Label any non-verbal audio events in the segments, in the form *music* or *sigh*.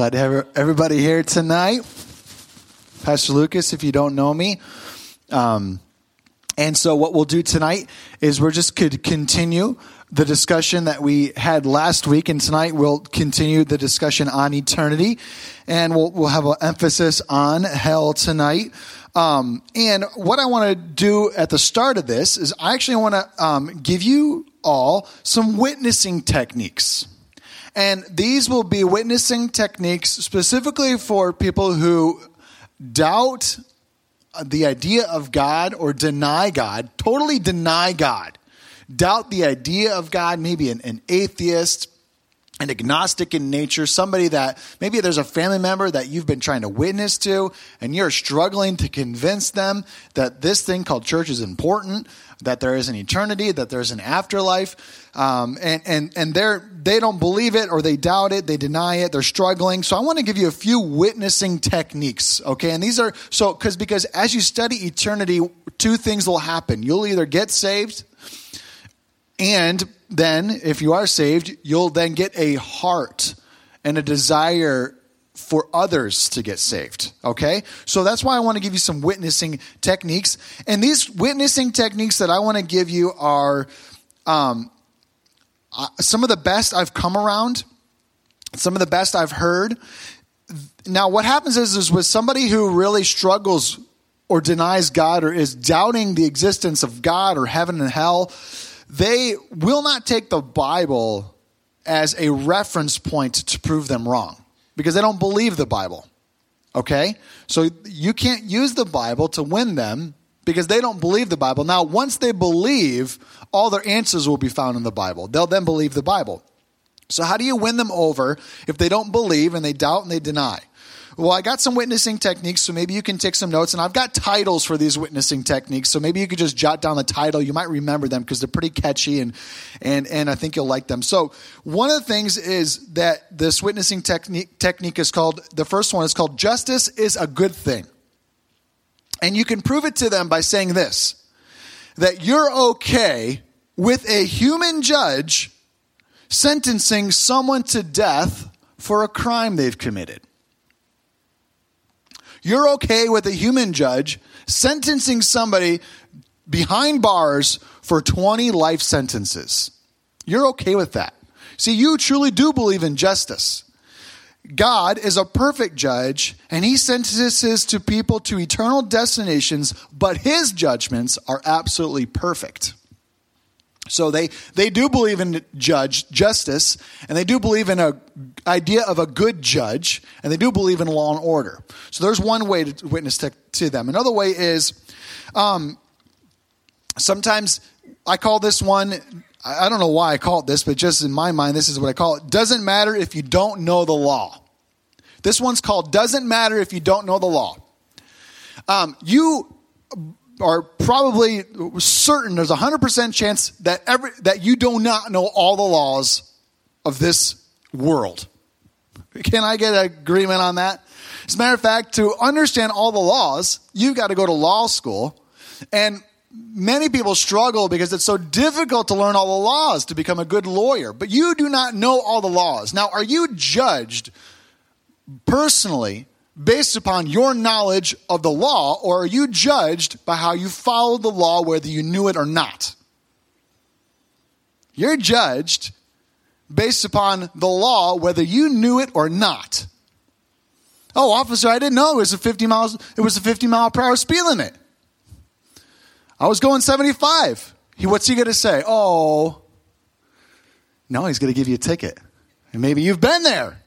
Glad to have everybody here tonight. Pastor Lucas, if you don't know me. Um, and so, what we'll do tonight is we're just could continue the discussion that we had last week, and tonight we'll continue the discussion on eternity, and we'll we'll have an emphasis on hell tonight. Um, and what I want to do at the start of this is I actually want to um, give you all some witnessing techniques. And these will be witnessing techniques specifically for people who doubt the idea of God or deny God, totally deny God, doubt the idea of God, maybe an, an atheist, an agnostic in nature, somebody that maybe there's a family member that you've been trying to witness to, and you're struggling to convince them that this thing called church is important, that there is an eternity, that there's an afterlife, um, and and and they're they don't believe it or they doubt it, they deny it, they're struggling. So I want to give you a few witnessing techniques, okay? And these are so because because as you study eternity, two things will happen. You'll either get saved, and then, if you are saved, you'll then get a heart and a desire for others to get saved. Okay? So that's why I want to give you some witnessing techniques. And these witnessing techniques that I want to give you are um, uh, some of the best I've come around, some of the best I've heard. Now, what happens is, is with somebody who really struggles or denies God or is doubting the existence of God or heaven and hell, they will not take the Bible as a reference point to prove them wrong because they don't believe the Bible. Okay? So you can't use the Bible to win them because they don't believe the Bible. Now, once they believe, all their answers will be found in the Bible. They'll then believe the Bible. So, how do you win them over if they don't believe and they doubt and they deny? Well, I got some witnessing techniques, so maybe you can take some notes. And I've got titles for these witnessing techniques, so maybe you could just jot down the title. You might remember them because they're pretty catchy, and and and I think you'll like them. So one of the things is that this witnessing technique technique is called the first one is called justice is a good thing, and you can prove it to them by saying this: that you're okay with a human judge sentencing someone to death for a crime they've committed. You're okay with a human judge sentencing somebody behind bars for 20 life sentences. You're okay with that. See, you truly do believe in justice. God is a perfect judge, and he sentences to people to eternal destinations, but his judgments are absolutely perfect. So they, they do believe in judge justice, and they do believe in a idea of a good judge, and they do believe in law and order. So there's one way to witness to, to them. Another way is um, sometimes I call this one. I don't know why I call it this, but just in my mind, this is what I call it. Doesn't matter if you don't know the law. This one's called Doesn't Matter If You Don't Know the Law. Um, you are probably certain there's a 100% chance that every that you do not know all the laws of this world. Can I get agreement on that? As a matter of fact, to understand all the laws, you've got to go to law school. And many people struggle because it's so difficult to learn all the laws to become a good lawyer. But you do not know all the laws. Now, are you judged personally based upon your knowledge of the law, or are you judged by how you followed the law, whether you knew it or not? You're judged based upon the law, whether you knew it or not. Oh, officer, I didn't know it was a 50 miles, it was a 50 mile per hour speed limit. I was going 75. He, what's he going to say? Oh, no, he's going to give you a ticket. And maybe you've been there.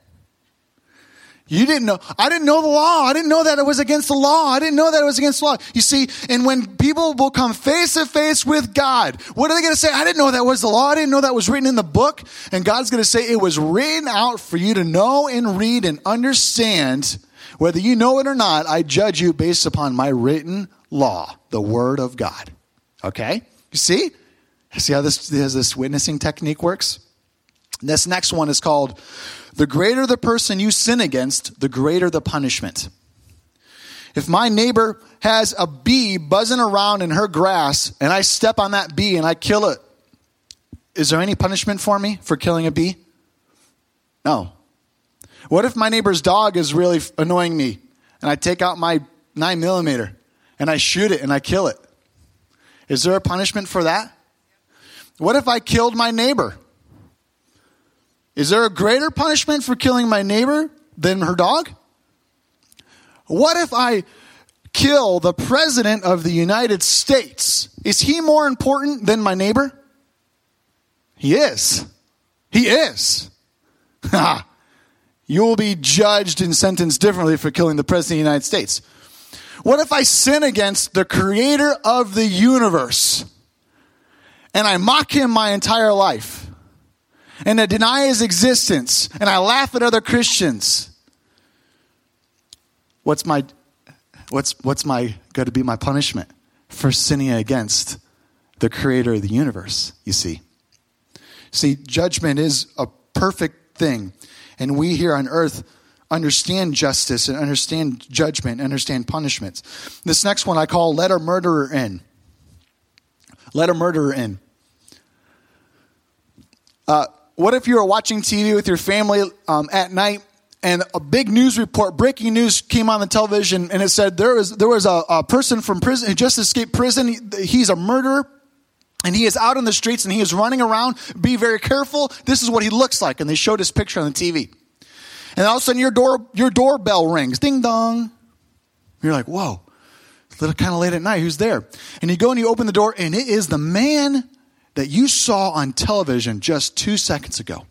You didn't know. I didn't know the law. I didn't know that it was against the law. I didn't know that it was against the law. You see, and when people will come face to face with God, what are they going to say? I didn't know that was the law. I didn't know that was written in the book. And God's going to say it was written out for you to know and read and understand. Whether you know it or not, I judge you based upon my written law, the word of God. Okay? You see? See how this, this witnessing technique works? This next one is called the greater the person you sin against, the greater the punishment. If my neighbor has a bee buzzing around in her grass and I step on that bee and I kill it, is there any punishment for me for killing a bee? No. What if my neighbor's dog is really annoying me and I take out my 9 millimeter and I shoot it and I kill it? Is there a punishment for that? What if I killed my neighbor? Is there a greater punishment for killing my neighbor than her dog? What if I kill the president of the United States? Is he more important than my neighbor? He is. He is. *laughs* you will be judged and sentenced differently for killing the president of the United States. What if I sin against the creator of the universe and I mock him my entire life and I deny his existence and I laugh at other Christians? What's my what's what's my going to be my punishment for sinning against the creator of the universe, you see? See, judgment is a perfect thing. And we here on earth understand justice and understand judgment and understand punishments. This next one I call let a murderer in. Let a murderer in. Uh, what if you were watching TV with your family um, at night and a big news report, breaking news came on the television and it said there was, there was a, a person from prison who just escaped prison. He, he's a murderer and he is out in the streets and he is running around. Be very careful. This is what he looks like. And they showed his picture on the TV. And all of a sudden your door, your doorbell rings. Ding dong. You're like, whoa. It's a little kind of late at night. Who's there? And you go and you open the door and it is the man that you saw on television just two seconds ago.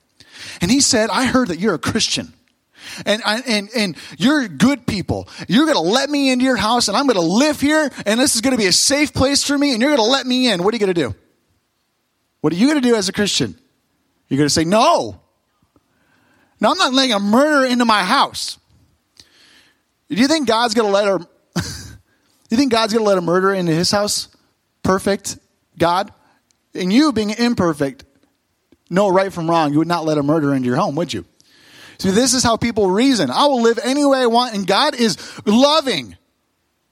And he said, I heard that you're a Christian. And, and, and you're good people. You're going to let me into your house and I'm going to live here and this is going to be a safe place for me and you're going to let me in. What are you going to do? What are you going to do as a Christian? You're going to say, no. No, I'm not letting a murderer into my house. Do you think God's going to let her, *laughs* you think God's going to let a murderer into his house? Perfect God? And you being imperfect, know right from wrong, you would not let a murderer into your home, would you? See, this is how people reason. I will live any way I want, and God is loving.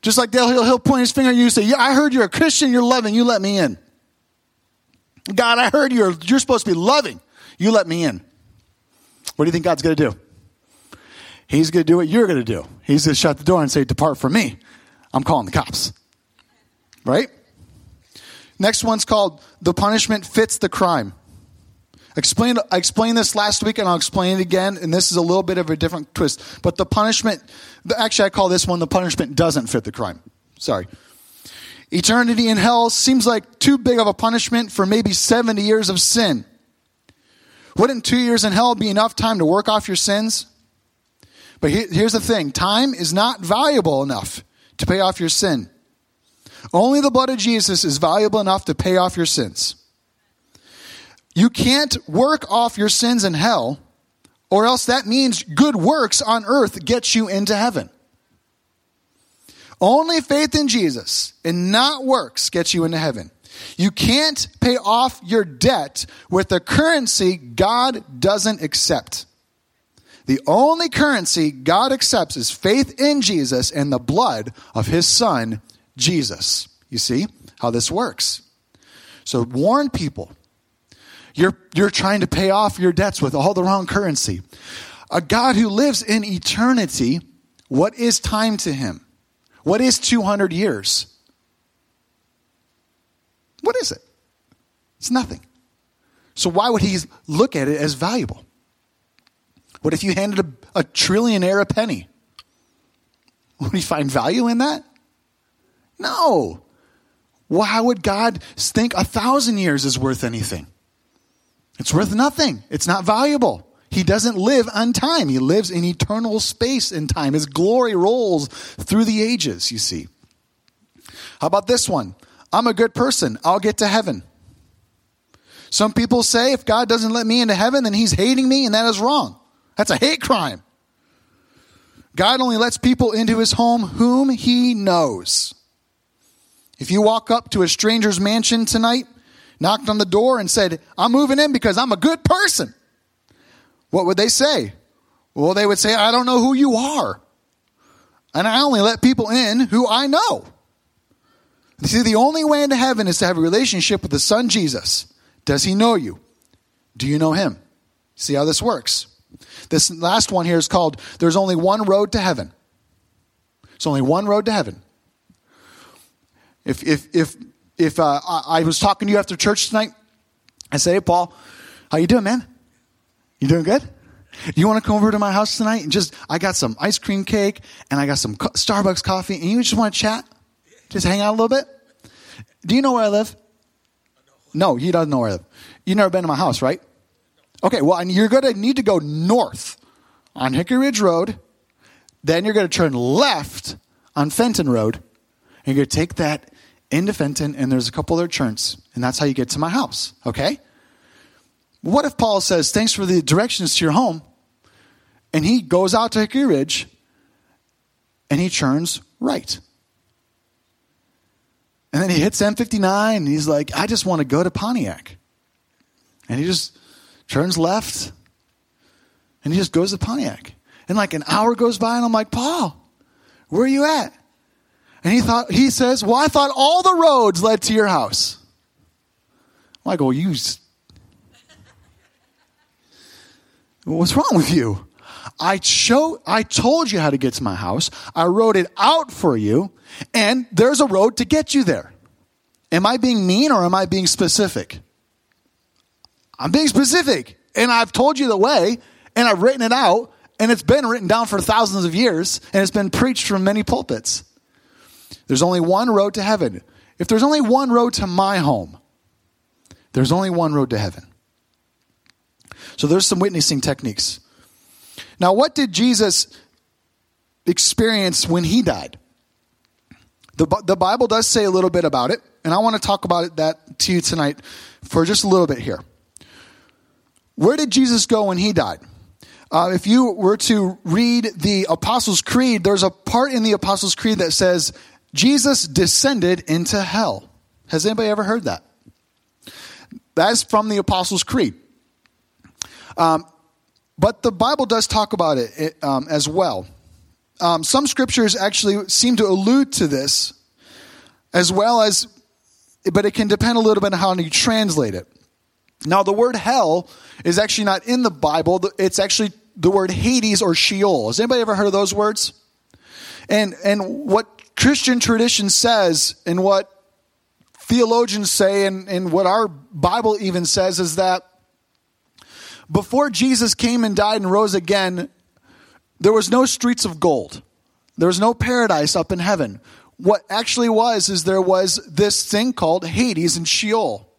Just like he'll, he'll point his finger at you and say, Yeah, I heard you're a Christian, you're loving, you let me in. God, I heard you're, you're supposed to be loving. You let me in. What do you think God's going to do? He's going to do what you're going to do. He's going to shut the door and say, Depart from me. I'm calling the cops. Right? Next one's called The Punishment Fits the Crime. Explain, I explained this last week and I'll explain it again, and this is a little bit of a different twist. But the punishment, actually, I call this one the punishment doesn't fit the crime. Sorry. Eternity in hell seems like too big of a punishment for maybe 70 years of sin. Wouldn't two years in hell be enough time to work off your sins? But here's the thing time is not valuable enough to pay off your sin. Only the blood of Jesus is valuable enough to pay off your sins. You can't work off your sins in hell, or else that means good works on earth gets you into heaven. Only faith in Jesus and not works gets you into heaven. You can't pay off your debt with a currency God doesn't accept. The only currency God accepts is faith in Jesus and the blood of his son, Jesus. You see how this works? So warn people. You're, you're trying to pay off your debts with all the wrong currency. A God who lives in eternity, what is time to him? What is 200 years? What is it? It's nothing. So why would he look at it as valuable? What if you handed a, a trillionaire a penny? *laughs* Would he find value in that? No. Why would God think a thousand years is worth anything? It's worth nothing. It's not valuable. He doesn't live on time. He lives in eternal space and time. His glory rolls through the ages, you see. How about this one? I'm a good person. I'll get to heaven. Some people say if God doesn't let me into heaven, then he's hating me, and that is wrong. That's a hate crime. God only lets people into his home whom he knows. If you walk up to a stranger's mansion tonight, knocked on the door, and said, I'm moving in because I'm a good person, what would they say? Well, they would say, I don't know who you are. And I only let people in who I know. You see, the only way into heaven is to have a relationship with the Son Jesus. Does he know you? Do you know him? See how this works? This last one here is called There's Only One Road to Heaven. It's only one road to heaven. If, if, if, if uh, I, I was talking to you after church tonight, I said, hey, Paul, how you doing, man? You doing good? Do you want to come over to my house tonight and just, I got some ice cream cake and I got some Starbucks coffee and you just want to chat? Just hang out a little bit? Do you know where I live? No, he doesn't know where I live. You've never been to my house, right? Okay, well, you're going to need to go north on Hickory Ridge Road. Then you're going to turn left on Fenton Road. And you're going to take that into Fenton, and there's a couple other turns. And that's how you get to my house, okay? What if Paul says, Thanks for the directions to your home? And he goes out to Hickory Ridge and he turns right. And then he hits M59 and he's like, I just want to go to Pontiac. And he just turns left and he just goes to Pontiac. And like an hour goes by and I'm like, Paul, where are you at? And he thought he says, Well, I thought all the roads led to your house. Like, well, you What's wrong with you? I show I told you how to get to my house. I wrote it out for you, and there's a road to get you there. Am I being mean or am I being specific? I'm being specific. And I've told you the way, and I've written it out, and it's been written down for thousands of years, and it's been preached from many pulpits. There's only one road to heaven. If there's only one road to my home, there's only one road to heaven. So there's some witnessing techniques. Now, what did Jesus experience when he died? The, the Bible does say a little bit about it, and I want to talk about that to you tonight for just a little bit here. Where did Jesus go when he died? Uh, if you were to read the Apostles' Creed, there's a part in the Apostles' Creed that says, Jesus descended into hell. Has anybody ever heard that? That's from the Apostles' Creed. Um, but the Bible does talk about it, it um, as well. Um, some scriptures actually seem to allude to this, as well as, but it can depend a little bit on how you translate it. Now, the word hell is actually not in the Bible. It's actually the word Hades or Sheol. Has anybody ever heard of those words? And and what Christian tradition says, and what theologians say, and, and what our Bible even says, is that before Jesus came and died and rose again, there was no streets of gold. There was no paradise up in heaven. What actually was is there was this thing called Hades and Sheol.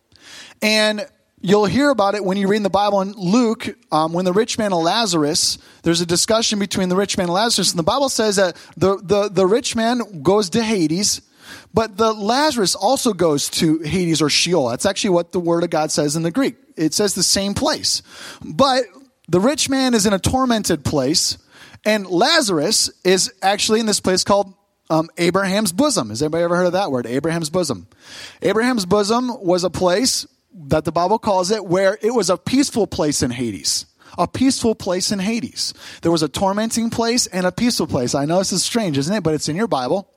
And you'll hear about it when you read in the Bible in Luke, um, when the rich man and Lazarus, there's a discussion between the rich man and Lazarus. And the Bible says that the, the, the rich man goes to Hades, but the Lazarus also goes to Hades or Sheol. That's actually what the word of God says in the Greek it says the same place. But the rich man is in a tormented place, and Lazarus is actually in this place called um, Abraham's bosom. Has anybody ever heard of that word? Abraham's bosom. Abraham's bosom was a place that the Bible calls it where it was a peaceful place in Hades. A peaceful place in Hades. There was a tormenting place and a peaceful place. I know this is strange, isn't it? But it's in your Bible.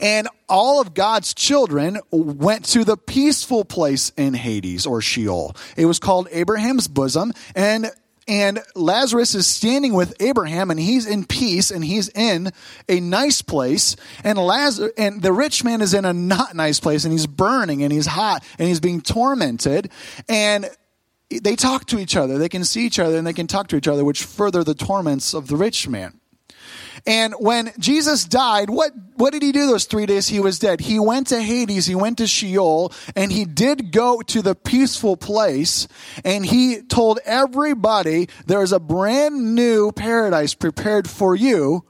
And all of God's children went to the peaceful place in Hades or Sheol. It was called Abraham's bosom. And and Lazarus is standing with Abraham and he's in peace and he's in a nice place. And Lazarus and the rich man is in a not nice place and he's burning and he's hot and he's being tormented. And they talk to each other. They can see each other and they can talk to each other which further the torments of the rich man and when Jesus died, what, what did he do those three days he was dead? He went to Hades, he went to Sheol, and he did go to the peaceful place, and he told everybody there's a brand new paradise prepared for you.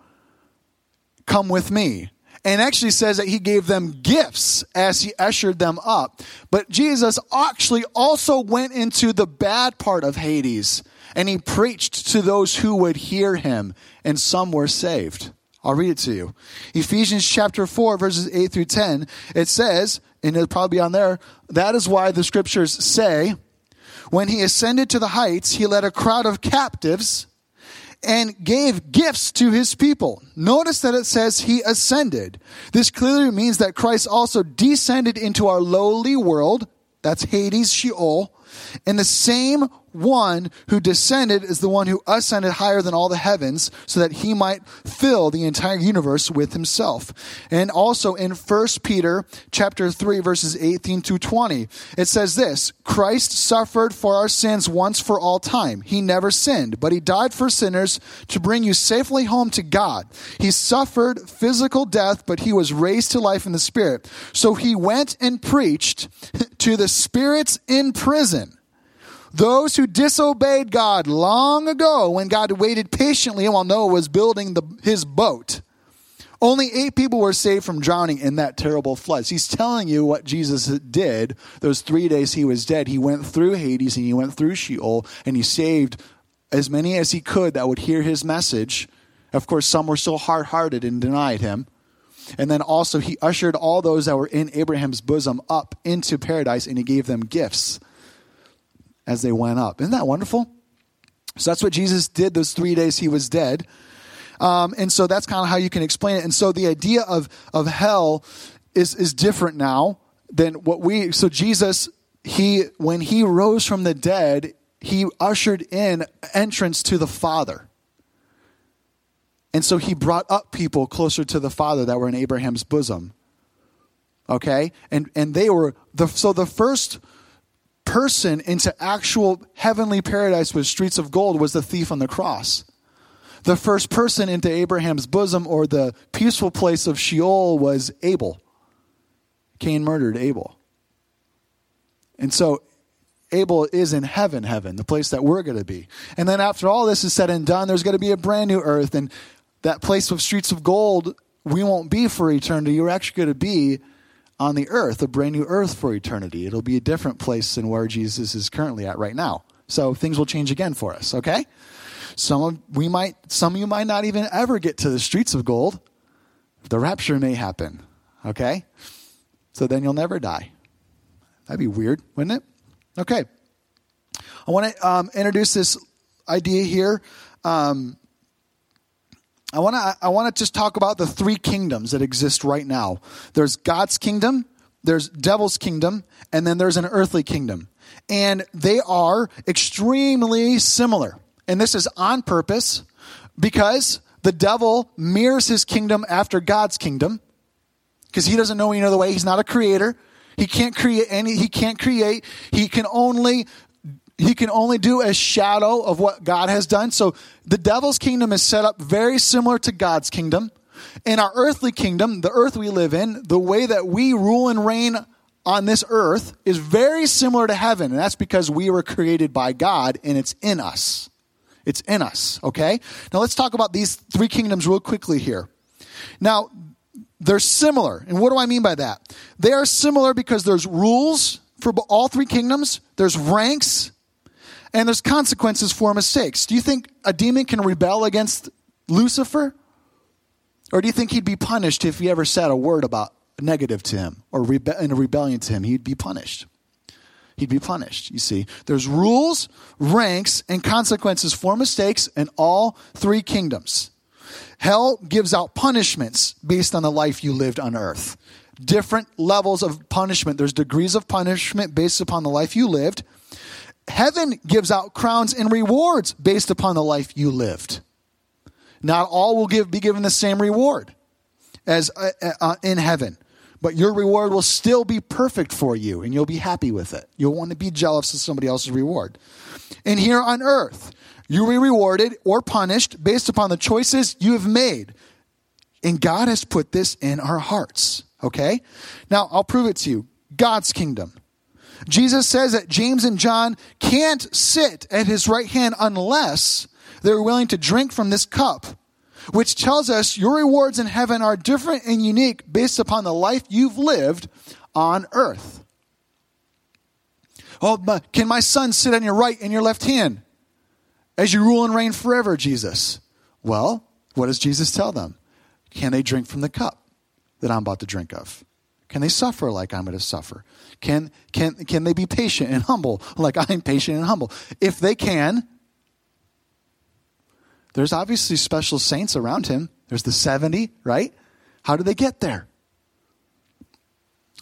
Come with me and actually says that he gave them gifts as he ushered them up. But Jesus actually also went into the bad part of Hades and he preached to those who would hear him, and some were saved. I'll read it to you. Ephesians chapter 4, verses 8 through 10, it says, and it'll probably be on there, that is why the scriptures say, when he ascended to the heights, he led a crowd of captives and gave gifts to his people. Notice that it says he ascended. This clearly means that Christ also descended into our lowly world. That's Hades, Sheol in the same one who descended is the one who ascended higher than all the heavens so that he might fill the entire universe with himself. And also in 1 Peter chapter 3 verses 18 to 20, it says this, Christ suffered for our sins once for all time. He never sinned, but he died for sinners to bring you safely home to God. He suffered physical death, but he was raised to life in the spirit. So he went and preached *laughs* to the spirits in prison those who disobeyed God long ago when God waited patiently while Noah was building the, his boat. Only eight people were saved from drowning in that terrible flood. So he's telling you what Jesus did those three days he was dead. He went through Hades and he went through Sheol and he saved as many as he could that would hear his message. Of course, some were so hard hearted and denied him. And then also, he ushered all those that were in Abraham's bosom up into paradise and he gave them gifts as they went up. Isn't that wonderful? So that's what Jesus did those three days he was dead. Um, and so that's kind of how you can explain it. And so the idea of, of hell is, is different now than what we. So Jesus, he when he rose from the dead, he ushered in entrance to the Father. And so he brought up people closer to the Father that were in Abraham's bosom. Okay? And and they were the so the first person into actual heavenly paradise with streets of gold was the thief on the cross. The first person into Abraham's bosom or the peaceful place of Sheol was Abel. Cain murdered Abel. And so Abel is in heaven, heaven, the place that we're going to be. And then after all this is said and done, there's going to be a brand new earth. And that place with streets of gold, we won't be for eternity. We're actually going to be on the earth, a brand new earth for eternity. It'll be a different place than where Jesus is currently at right now. So things will change again for us, okay? Some of we might some of you might not even ever get to the streets of gold. The rapture may happen, okay? So then you'll never die. That'd be weird, wouldn't it? Okay. I want to um, introduce this idea here. Um, I want to I want to just talk about the three kingdoms that exist right now. There's God's kingdom, there's devil's kingdom, and then there's an earthly kingdom. And they are extremely similar. And this is on purpose because the devil mirrors his kingdom after God's kingdom because he doesn't know any other way. He's not a creator. He can't create any he can't create. He can only he can only do a shadow of what God has done. So the devil's kingdom is set up very similar to God's kingdom. In our earthly kingdom, the earth we live in, the way that we rule and reign on this earth is very similar to heaven. And that's because we were created by God and it's in us. It's in us, okay? Now let's talk about these three kingdoms real quickly here. Now, they're similar. And what do I mean by that? They are similar because there's rules for all three kingdoms, there's ranks, and there's consequences for mistakes. Do you think a demon can rebel against Lucifer? Or do you think he'd be punished if he ever said a word about negative to him or rebe- in a rebellion to him? He'd be punished. He'd be punished, you see. There's rules, ranks, and consequences for mistakes in all three kingdoms. Hell gives out punishments based on the life you lived on earth. Different levels of punishment. There's degrees of punishment based upon the life you lived heaven gives out crowns and rewards based upon the life you lived. Not all will give, be given the same reward as uh, uh, in heaven, but your reward will still be perfect for you and you'll be happy with it. You'll want to be jealous of somebody else's reward. And here on earth, you will be rewarded or punished based upon the choices you have made. And God has put this in our hearts. Okay? Now, I'll prove it to you. God's kingdom. Jesus says that James and John can't sit at his right hand unless they're willing to drink from this cup, which tells us your rewards in heaven are different and unique based upon the life you've lived on earth. Oh, can my son sit on your right and your left hand as you rule and reign forever, Jesus? Well, what does Jesus tell them? Can they drink from the cup that I'm about to drink of? Can they suffer like I'm going to suffer? Can, can, can they be patient and humble like *laughs* I'm patient and humble? If they can, there's obviously special saints around him. There's the 70, right? How do they get there?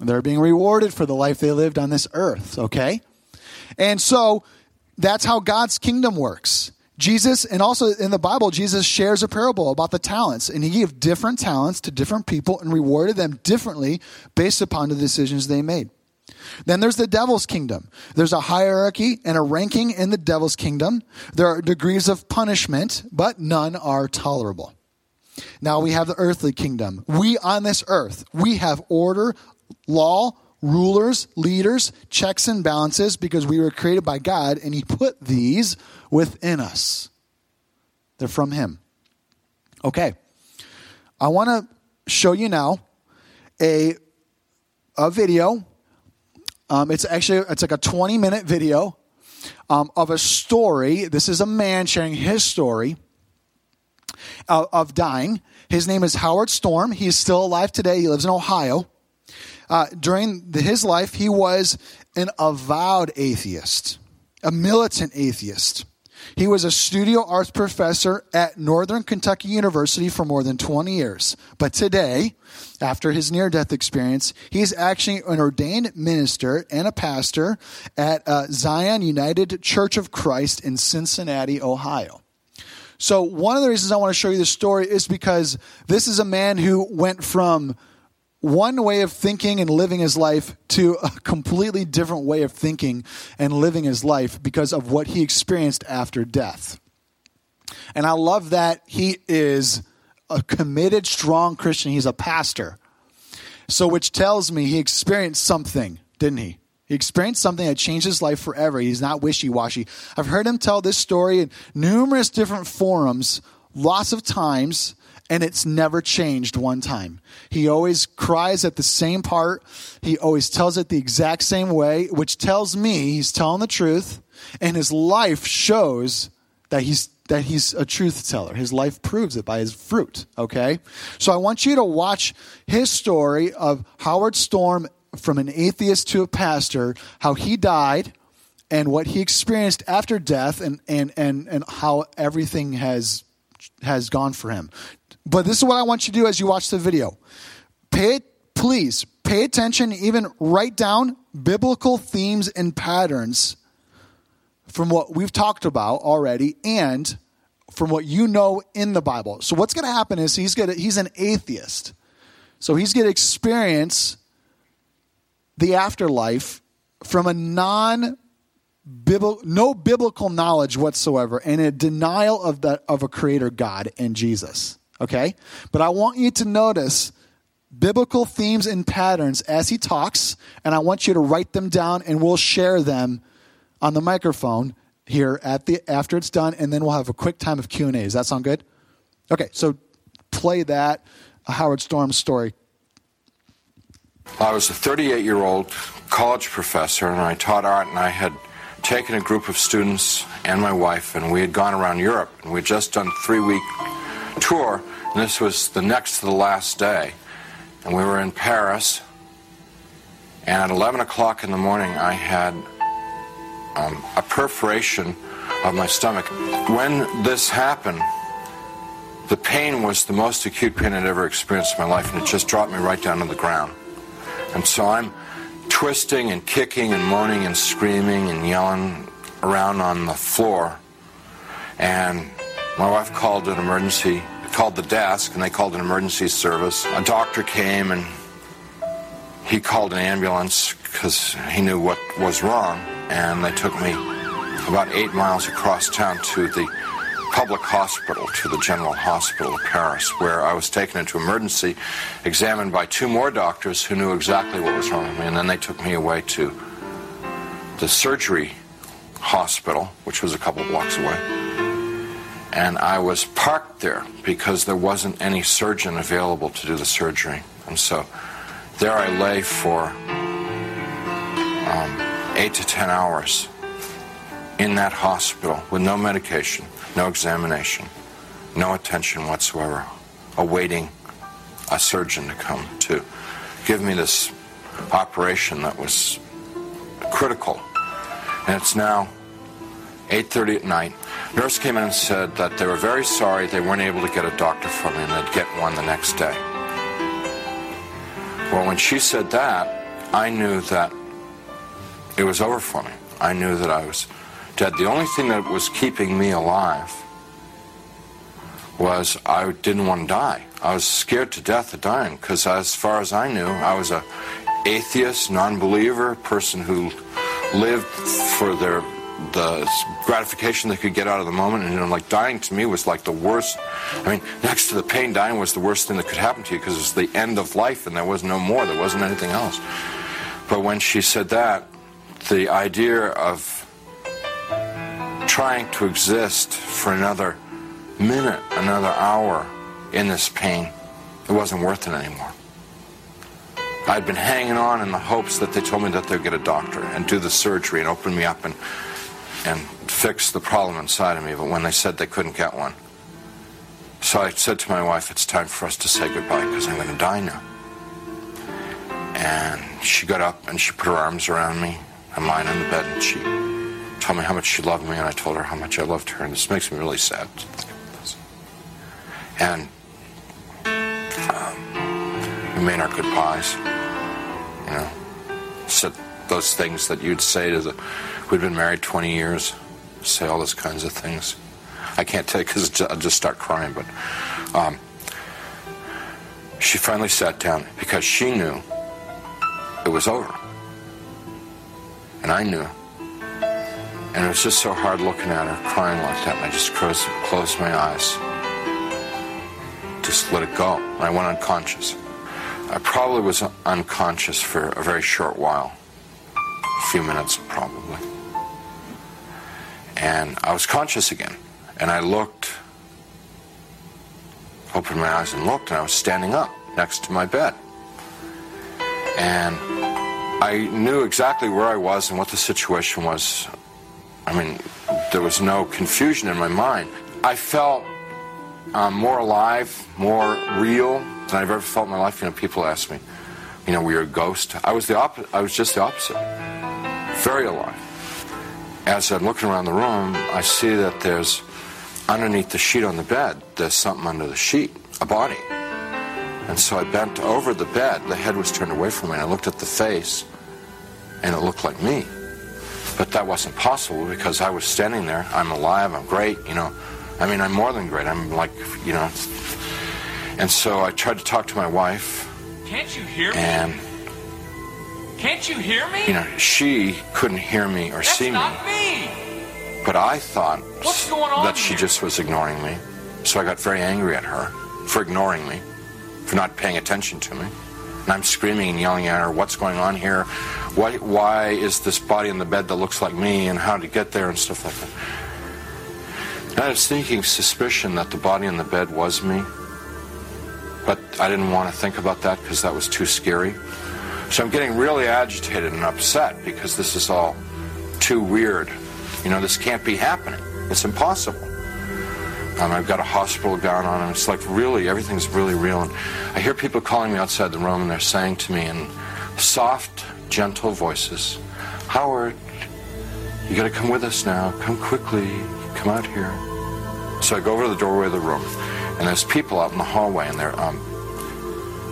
They're being rewarded for the life they lived on this earth, okay? And so that's how God's kingdom works. Jesus, and also in the Bible, Jesus shares a parable about the talents, and he gave different talents to different people and rewarded them differently based upon the decisions they made. Then there's the devil's kingdom. There's a hierarchy and a ranking in the devil's kingdom. There are degrees of punishment, but none are tolerable. Now we have the earthly kingdom. We on this earth, we have order, law, rulers, leaders, checks and balances because we were created by God and He put these within us. They're from Him. Okay. I want to show you now a, a video. Um, it's actually it's like a 20 minute video um, of a story. This is a man sharing his story of, of dying. His name is Howard Storm. He's still alive today. He lives in Ohio. Uh, during the, his life, he was an avowed atheist, a militant atheist. He was a studio arts professor at Northern Kentucky University for more than 20 years. But today, after his near death experience, he's actually an ordained minister and a pastor at uh, Zion United Church of Christ in Cincinnati, Ohio. So, one of the reasons I want to show you this story is because this is a man who went from one way of thinking and living his life to a completely different way of thinking and living his life because of what he experienced after death. And I love that he is a committed, strong Christian. He's a pastor. So, which tells me he experienced something, didn't he? He experienced something that changed his life forever. He's not wishy washy. I've heard him tell this story in numerous different forums, lots of times, and it's never changed one time. He always cries at the same part. He always tells it the exact same way, which tells me he's telling the truth, and his life shows that he's that he's a truth teller. His life proves it by his fruit, okay? So I want you to watch his story of Howard Storm from an atheist to a pastor, how he died and what he experienced after death and and and, and how everything has has gone for him. But this is what I want you to do as you watch the video. Pay please pay attention, even write down biblical themes and patterns from what we've talked about already and from what you know in the Bible. So what's going to happen is he's going to, he's an atheist. So he's going to experience the afterlife from a non biblical, no biblical knowledge whatsoever and a denial of that of a creator God and Jesus okay? But I want you to notice biblical themes and patterns as he talks, and I want you to write them down, and we'll share them on the microphone here at the after it's done, and then we'll have a quick time of Q and A. Does that sound good? Okay, so play that uh, Howard Storm story. I was a 38 year old college professor, and I taught art, and I had taken a group of students and my wife, and we had gone around Europe, and we had just done three week tour, and this was the next to the last day. And we were in Paris, and at 11 o'clock in the morning, I had um, a perforation of my stomach. When this happened, the pain was the most acute pain I'd ever experienced in my life, and it just dropped me right down to the ground. And so I'm twisting and kicking and moaning and screaming and yelling around on the floor. And my wife called an emergency, called the desk, and they called an emergency service. A doctor came and he called an ambulance because he knew what was wrong, and they took me about eight miles across town to the public hospital, to the General Hospital of Paris, where I was taken into emergency, examined by two more doctors who knew exactly what was wrong with me, and then they took me away to the surgery hospital, which was a couple blocks away and I was parked there because there wasn't any surgeon available to do the surgery. And so there I lay for um, eight to ten hours in that hospital with no medication, no examination, no attention whatsoever, awaiting a surgeon to come to give me this operation that was critical. And it's now 8.30 at night. Nurse came in and said that they were very sorry they weren't able to get a doctor for me and they'd get one the next day. Well, when she said that, I knew that it was over for me. I knew that I was dead. The only thing that was keeping me alive was I didn't want to die. I was scared to death of dying because, as far as I knew, I was a atheist, non-believer, person who lived for their the gratification they could get out of the moment. And you know, like dying to me was like the worst. I mean, next to the pain, dying was the worst thing that could happen to you because it was the end of life, and there was no more. There wasn't anything else. But when she said that, the idea of trying to exist for another minute, another hour in this pain, it wasn't worth it anymore. I'd been hanging on in the hopes that they told me that they'd get a doctor and do the surgery and open me up and and fix the problem inside of me, but when they said they couldn't get one. So I said to my wife, it's time for us to say goodbye because I'm going to die now. And she got up and she put her arms around me. I'm lying in the bed and she told me how much she loved me and I told her how much I loved her. And this makes me really sad. And um, we made our goodbyes. You know, said those things that you'd say to the We'd been married 20 years, say all those kinds of things. I can't tell you because I'll just start crying, but um, she finally sat down because she knew it was over. And I knew. And it was just so hard looking at her, crying like that. And I just closed, closed my eyes. Just let it go. And I went unconscious. I probably was unconscious for a very short while. A few minutes, probably. And I was conscious again. And I looked, opened my eyes and looked, and I was standing up next to my bed. And I knew exactly where I was and what the situation was. I mean, there was no confusion in my mind. I felt um, more alive, more real than I've ever felt in my life. You know, people ask me, you know, were you a ghost? I was the opposite. I was just the opposite. Very alive as I'm looking around the room, I see that there's underneath the sheet on the bed, there's something under the sheet, a body. And so I bent over the bed. The head was turned away from me. And I looked at the face, and it looked like me. But that wasn't possible because I was standing there. I'm alive. I'm great. You know, I mean, I'm more than great. I'm like, you know. And so I tried to talk to my wife. Can't you hear me? And can't you hear me? You know, she couldn't hear me or That's see not me. me. But I thought What's going on that she here? just was ignoring me. So I got very angry at her for ignoring me, for not paying attention to me. And I'm screaming and yelling at her, what's going on here? Why, why is this body in the bed that looks like me and how to get there and stuff like that. And I had a sneaking suspicion that the body in the bed was me. But I didn't want to think about that because that was too scary. So I'm getting really agitated and upset because this is all too weird. You know, this can't be happening. It's impossible. I've got a hospital gown on, and it's like really, everything's really real. And I hear people calling me outside the room, and they're saying to me in soft, gentle voices, Howard, you got to come with us now. Come quickly. Come out here. So I go over to the doorway of the room, and there's people out in the hallway, and they're um,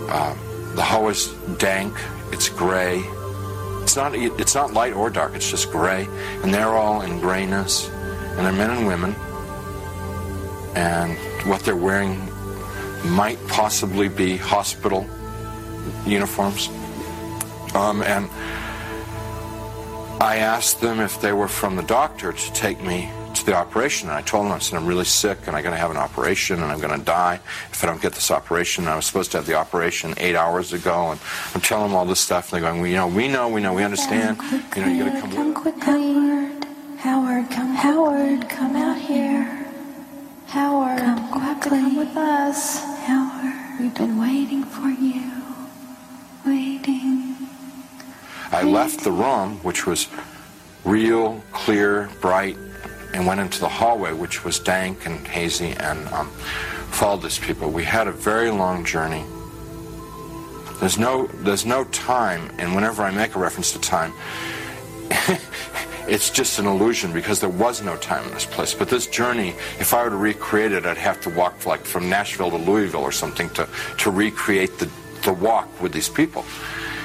uh, the hallway's dank. It's gray. It's not. It's not light or dark. It's just gray, and they're all in grayness, and they're men and women, and what they're wearing might possibly be hospital uniforms. Um, and I asked them if they were from the doctor to take me to the operation. And I told them, I said, I'm really sick and I'm going to have an operation and I'm going to die if I don't get this operation. And I was supposed to have the operation eight hours ago. And I'm telling them all this stuff. And they're going, well, you know, we know, we know, we understand. You know, you got to come come with quickly. Howard, Howard, come, Howard, come out here. Howard, come quickly. Come with us. Howard, we've been waiting for you. Waiting. I left the room, which was real, clear, bright, and went into the hallway, which was dank and hazy, and um, followed these people. We had a very long journey. There's no, there's no time, and whenever I make a reference to time, *laughs* it's just an illusion because there was no time in this place. But this journey, if I were to recreate it, I'd have to walk like from Nashville to Louisville or something to, to recreate the, the walk with these people.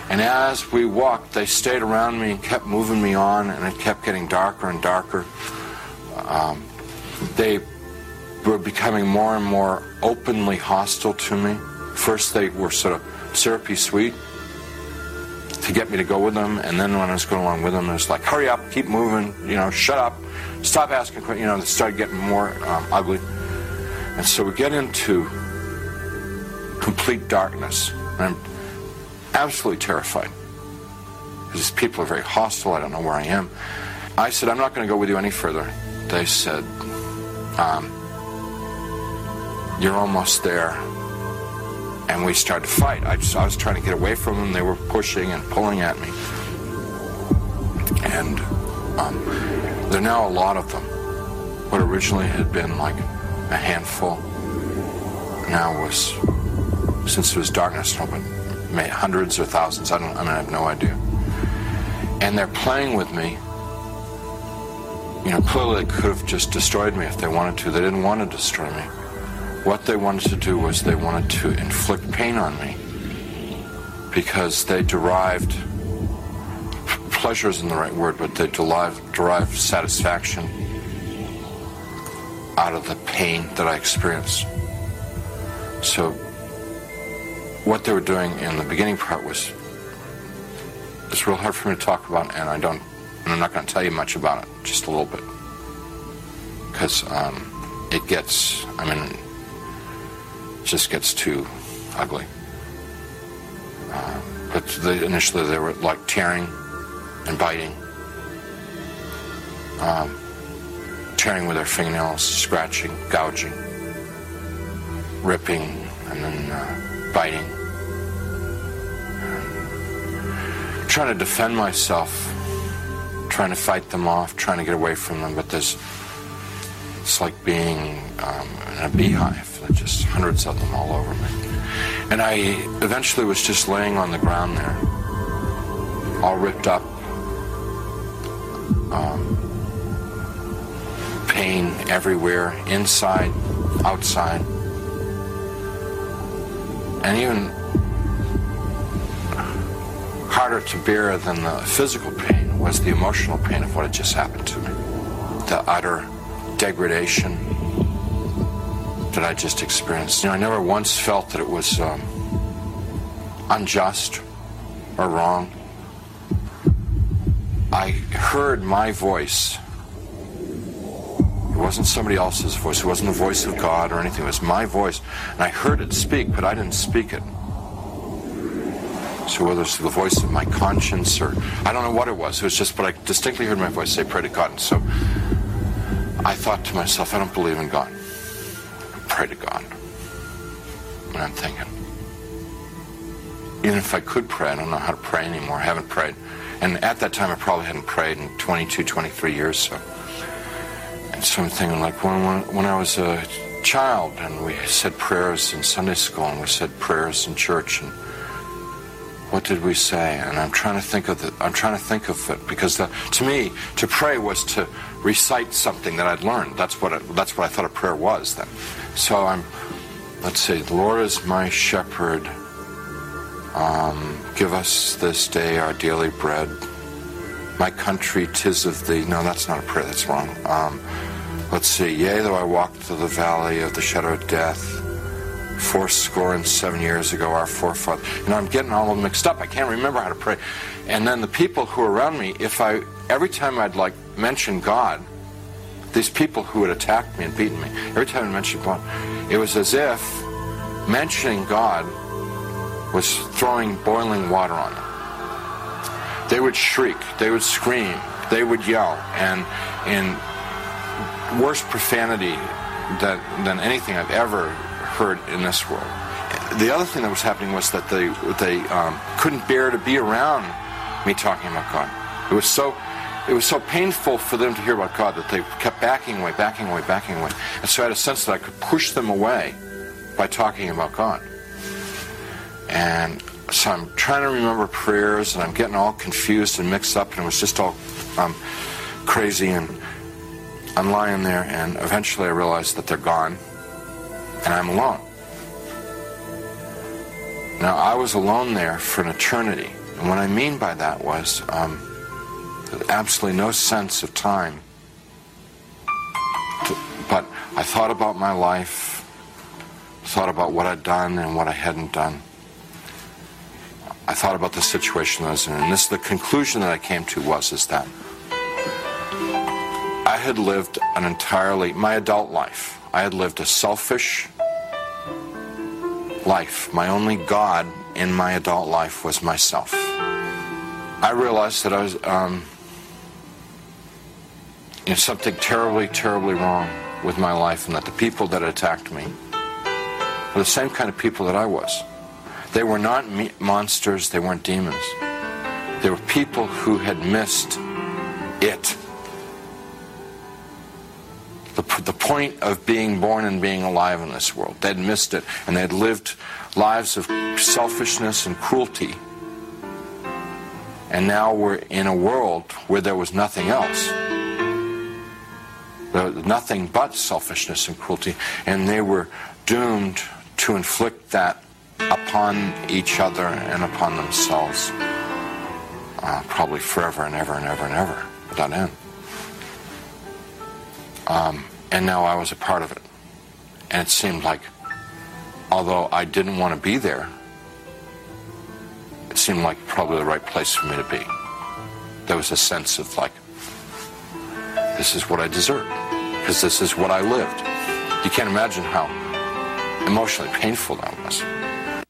And as we walked, they stayed around me and kept moving me on, and it kept getting darker and darker. Um, they were becoming more and more openly hostile to me. First, they were sort of syrupy sweet to get me to go with them, and then when I was going along with them, it was like, hurry up, keep moving, you know, shut up, stop asking questions. You know, they started getting more um, ugly. And so we get into complete darkness. I'm absolutely terrified. Because these people are very hostile. I don't know where I am. I said, I'm not going to go with you any further. They said, um, You're almost there. And we started to fight. I, just, I was trying to get away from them. They were pushing and pulling at me. And um, there are now a lot of them. What originally had been like a handful now was, since it was darkness, hundreds or thousands. I don't. I mean, I have no idea. And they're playing with me. You know, clearly they could have just destroyed me if they wanted to. They didn't want to destroy me. What they wanted to do was they wanted to inflict pain on me because they derived pleasure isn't the right word, but they derived, derived satisfaction out of the pain that I experienced. So what they were doing in the beginning part was it's real hard for me to talk about, and I don't, and I'm not going to tell you much about it, just a little bit, because um, it gets, I mean, it just gets too ugly. Uh, but they, initially they were like tearing and biting, um, tearing with their fingernails, scratching, gouging, ripping, and then uh, biting. Trying to defend myself, trying to fight them off, trying to get away from them, but there's it's like being um, in a beehive. There's just hundreds of them all over me. And I eventually was just laying on the ground there, all ripped up, um, pain everywhere, inside, outside. And even harder to bear than the physical pain was the emotional pain of what had just happened to me. The utter degradation that I just experienced. You know, I never once felt that it was um, unjust or wrong. I heard my voice. It wasn't somebody else's voice. It wasn't the voice of God or anything. It was my voice. And I heard it speak, but I didn't speak it. So whether it's the voice of my conscience or I don't know what it was. It was just, but I distinctly heard my voice say, pray to God. And so I thought to myself, I don't believe in God. Pray to God. And I'm thinking, even if I could pray, I don't know how to pray anymore. I haven't prayed. And at that time, I probably hadn't prayed in 22, 23 years. So, and so I'm thinking, like, when, when, when I was a child and we said prayers in Sunday school and we said prayers in church and what did we say? And I'm trying to think of the, I'm trying to think of it because the, to me, to pray was to recite something that I'd learned. That's what it, that's what I thought a prayer was then. So I'm, let's see, the Lord is my shepherd. Um, give us this day our daily bread. My country, tis of thee. No, that's not a prayer. That's wrong. Um, let's see. Yea, though I walk through the valley of the shadow of death, four score and seven years ago, our forefathers. You know, I'm getting all mixed up. I can't remember how to pray. And then the people who are around me, if I every time I'd like mention God, these people who had attacked me and beaten me, every time I mentioned God, it was as if mentioning God was throwing boiling water on them. They would shriek, they would scream, they would yell, and in worse profanity than, than anything I've ever heard in this world. The other thing that was happening was that they they um, couldn't bear to be around me talking about God. It was so it was so painful for them to hear about God that they kept backing away, backing away, backing away. And so I had a sense that I could push them away by talking about God. And so I'm trying to remember prayers, and I'm getting all confused and mixed up, and it was just all um, crazy. And I'm lying there, and eventually I realize that they're gone, and I'm alone. Now, I was alone there for an eternity. And what I mean by that was um, absolutely no sense of time. But I thought about my life, thought about what I'd done and what I hadn't done. I thought about the situation I was in, and this the conclusion that I came to was is that I had lived an entirely my adult life. I had lived a selfish life. My only God in my adult life was myself. I realized that I was um, you know, something terribly, terribly wrong with my life, and that the people that attacked me were the same kind of people that I was. They were not me- monsters, they weren't demons. They were people who had missed it. The, the point of being born and being alive in this world. They'd missed it, and they'd lived lives of selfishness and cruelty. And now we're in a world where there was nothing else. There was nothing but selfishness and cruelty, and they were doomed to inflict that upon each other and upon themselves, uh, probably forever and ever and ever and ever, without end. Um, and now I was a part of it. And it seemed like, although I didn't want to be there, it seemed like probably the right place for me to be. There was a sense of like, this is what I deserve, because this is what I lived. You can't imagine how emotionally painful that was.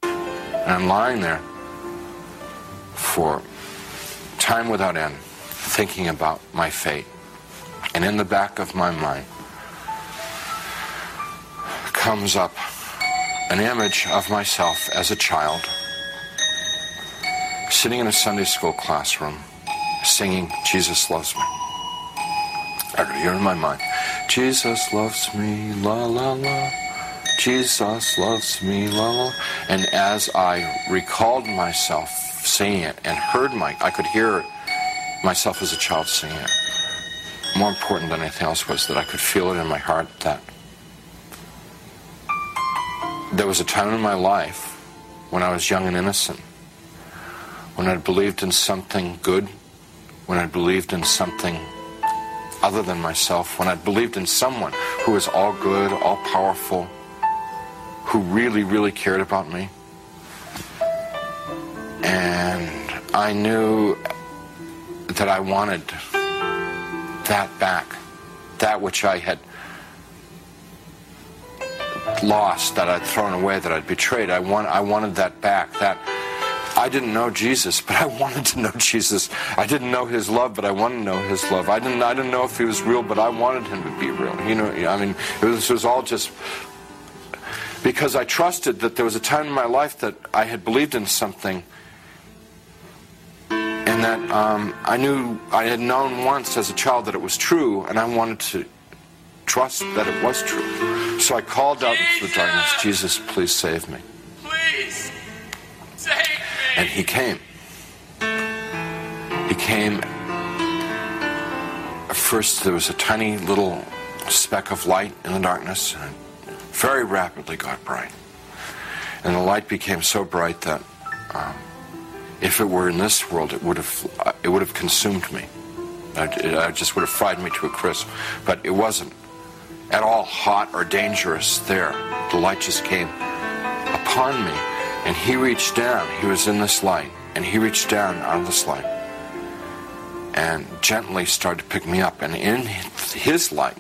And I'm lying there for time without end, thinking about my fate. And in the back of my mind comes up an image of myself as a child, sitting in a Sunday school classroom, singing Jesus Loves Me. I could hear in my mind, Jesus loves me, la la la. Jesus loves me, la la. And as I recalled myself singing it and heard my, I could hear myself as a child singing it. More important than anything else was that I could feel it in my heart that there was a time in my life when I was young and innocent, when I believed in something good, when I believed in something other than myself, when I believed in someone who was all good, all powerful, who really, really cared about me. And I knew that I wanted that back, that which I had lost, that I'd thrown away, that I'd betrayed. I, want, I wanted that back. That I didn't know Jesus, but I *laughs* wanted to know Jesus. I didn't know His love, but I wanted to know His love. I didn't. I didn't know if He was real, but I wanted Him to be real. You know. I mean, it was, it was all just because I trusted that there was a time in my life that I had believed in something and that um, I knew I had known once as a child that it was true, and I wanted to trust that it was true. So I called out into the darkness, Jesus, please save me. Please, save me. And he came. He came. At First, there was a tiny little speck of light in the darkness, and it very rapidly got bright. And the light became so bright that um, if it were in this world, it would have uh, it would have consumed me. I, I just would have fried me to a crisp. But it wasn't at all hot or dangerous there. The light just came upon me, and he reached down. He was in this light, and he reached down of this light and gently started to pick me up. And in his light,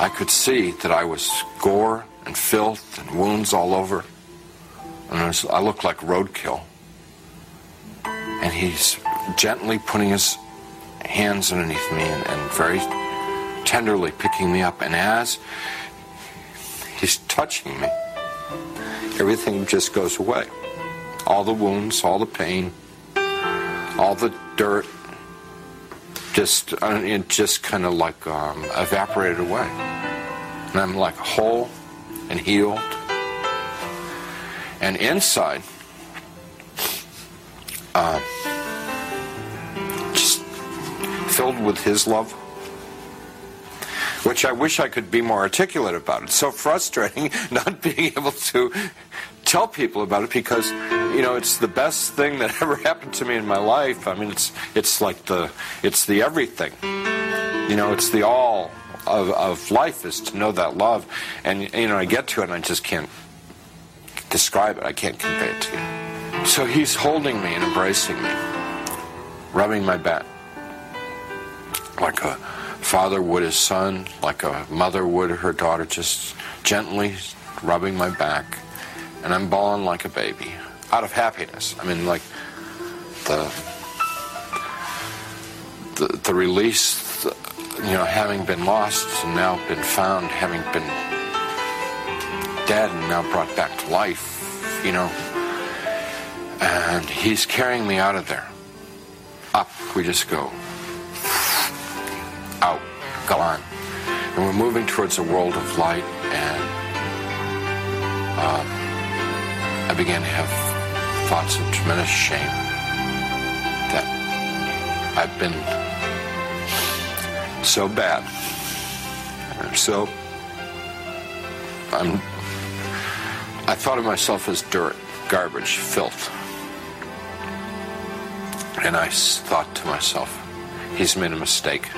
I could see that I was gore and filth and wounds all over. And I looked like roadkill. And he's gently putting his hands underneath me and, and very tenderly picking me up. And as he's touching me, everything just goes away. All the wounds, all the pain, all the dirt, just uh, it just kind of like um, evaporated away. And I'm like whole and healed. And inside, uh, just filled with His love, which I wish I could be more articulate about. It's so frustrating *laughs* not being able to tell people about it because you know it's the best thing that *laughs* ever happened to me in my life. I mean, it's it's like the it's the everything. You know, it's the all of, of life is to know that love, and you know I get to it and I just can't describe it. I can't convey it to you. So he's holding me and embracing me, rubbing my back like a father would his son, like a mother would her daughter, just gently rubbing my back, and I'm bawling like a baby out of happiness. I mean, like the the, the release, the, you know, having been lost and now been found, having been dead and now brought back to life, you know. And he's carrying me out of there. Up we just go. Out, gone. And we're moving towards a world of light and um, I began to have thoughts of tremendous shame that I've been so bad. So I'm I thought of myself as dirt, garbage, filth. And I thought to myself, he's made a mistake.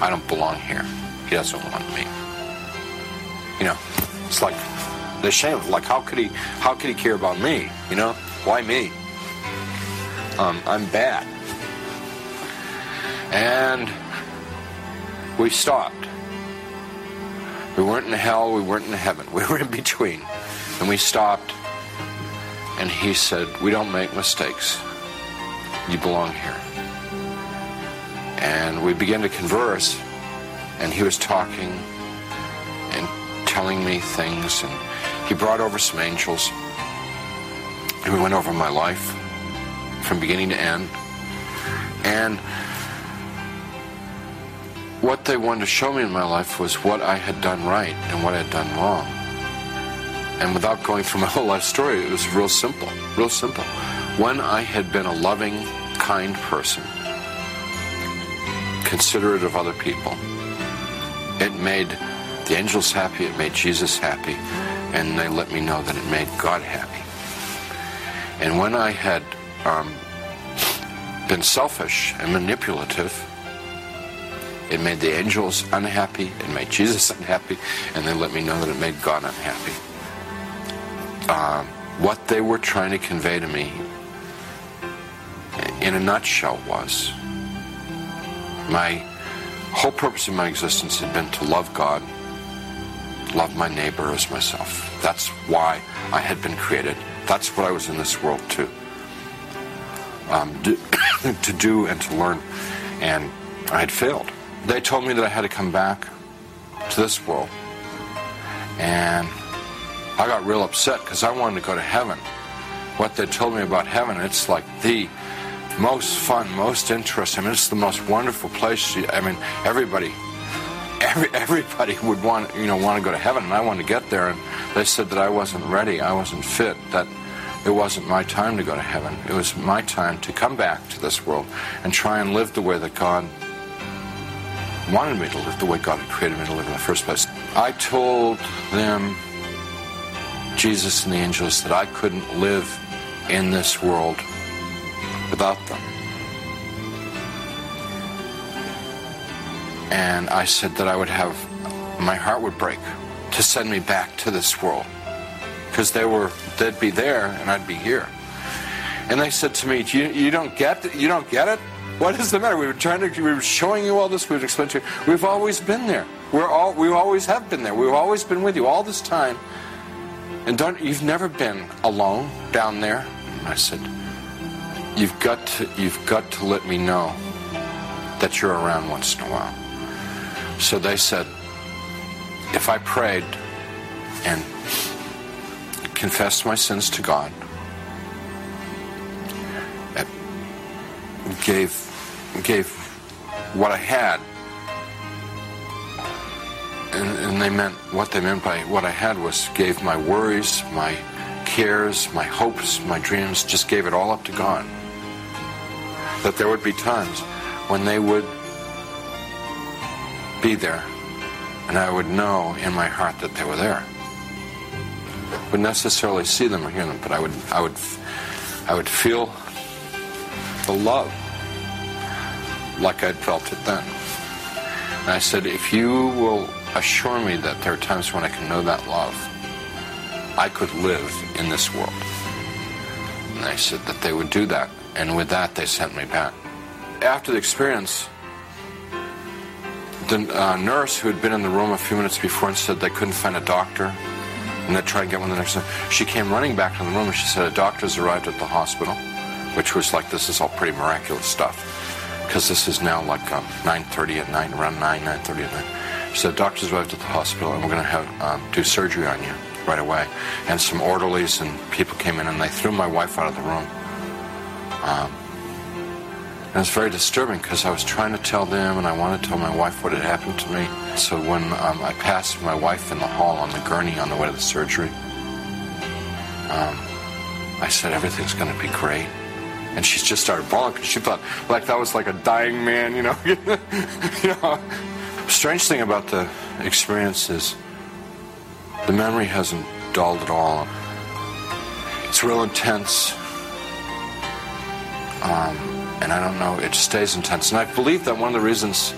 I don't belong here. He doesn't want me. You know, it's like the shame. Like, how could he? How could he care about me? You know, why me? Um, I'm bad. And we stopped. We weren't in hell. We weren't in heaven. *laughs* We were in between, and we stopped. And he said, "We don't make mistakes. You belong here." And we began to converse, and he was talking and telling me things, and he brought over some angels, and we went over my life from beginning to end. And what they wanted to show me in my life was what I had done right and what I had done wrong. And without going through my *laughs* whole life story, it was real simple, real simple. When I had been a loving, kind person, considerate of other people, it made the angels happy, it made Jesus happy, and they let me know that it made God happy. And when I had um, been selfish and manipulative, it made the angels unhappy, it made Jesus *laughs* unhappy, and they let me know that it made God unhappy. Um, what they were trying to convey to me, in a nutshell, was my whole purpose of my existence had been to love God, love my neighbor as myself. That's why I had been created. That's what I was in this world to um, do, *coughs* to do and to learn. And I had failed. They told me that I had to come back to this world, and I got real upset because I wanted to go to heaven. What they told me about heaven, it's like the most fun, most interesting. I mean, it's the most wonderful place. I mean, everybody, every everybody would want you know want to go to heaven, and I wanted to get there. And they said that I wasn't ready, I wasn't fit, that it wasn't my time to go to heaven. It was my time to come back to this world and try and live the way that God wanted me to live, the way God had created me to live in the first place. I told them, Jesus and the angels, that I couldn't live in this world without them. And I said that I would have, my heart would break to send me back to this world. Because they were, they'd be there and I'd be here. And they said to me, you, you don't get? You don't get it? What is the matter? We were trying to, we were showing you all this. We would explain to you. We've always been there. We're all, we always have been there. We've always been with you all this time. And don't, you've never been alone down there. I said, you've got to, you've got to let me know that you're around once in a while. So they said, if I prayed and confessed my sins to God, gave gave what I had, and, and they meant what they meant by what I had was gave my worries, my cares, my hopes, my dreams, just gave it all up to God. That there would be times when they would be there, and I would know in my heart that they were there. would necessarily see them or hear them, but I would, I would, I would feel the love like I'd felt it then. And I said, if you will assure me that there are times when I can know that love, I could live in this world. And I said that they would do that. And with that, they sent me back. After the experience, the uh, nurse who had been in the room a few minutes before and said they couldn't find a doctor and they tried to get one the next day, she came running back to the room and she said, a doctor's arrived at the hospital, which was like, this is all pretty miraculous stuff. Because this is now like um, 9.30 at night, around 9, 9.30 at night. She said, doctor's arrived at the hospital and we're going to have um, do surgery on you right away. And some orderlies and people came in and they threw my wife out of the room. Um, and it's very disturbing because I was trying to tell them and I wanted to tell my wife what had happened to me. So when um, I passed my wife in the hall on the gurney on the way to the surgery, um, I said, everything's going to be great. And she just started bawling because she thought like that was like a dying man, you know. *laughs* you know. Strange thing about the experience is the memory hasn't dulled at all. It's real intense. Um, and I don't know, it stays intense. And I believe that one of the reasons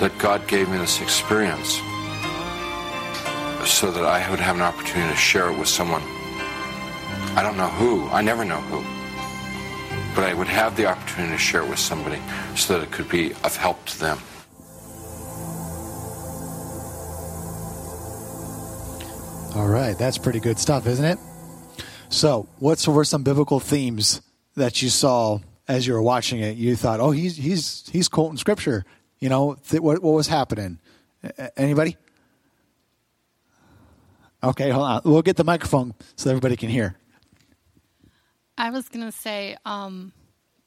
that God gave me this experience so that I would have an opportunity to share it with someone. I don't know who, I never know who, but I would have the opportunity to share it with somebody so that it could be of help to them. All right, that's pretty good stuff, isn't it? So, what were some biblical themes that you saw as you were watching it? You thought, "Oh, he's he's he's quoting scripture." You know, th- what what was happening? A- Anybody? Okay, hold on. We'll get the microphone so everybody can hear. I was gonna say, um,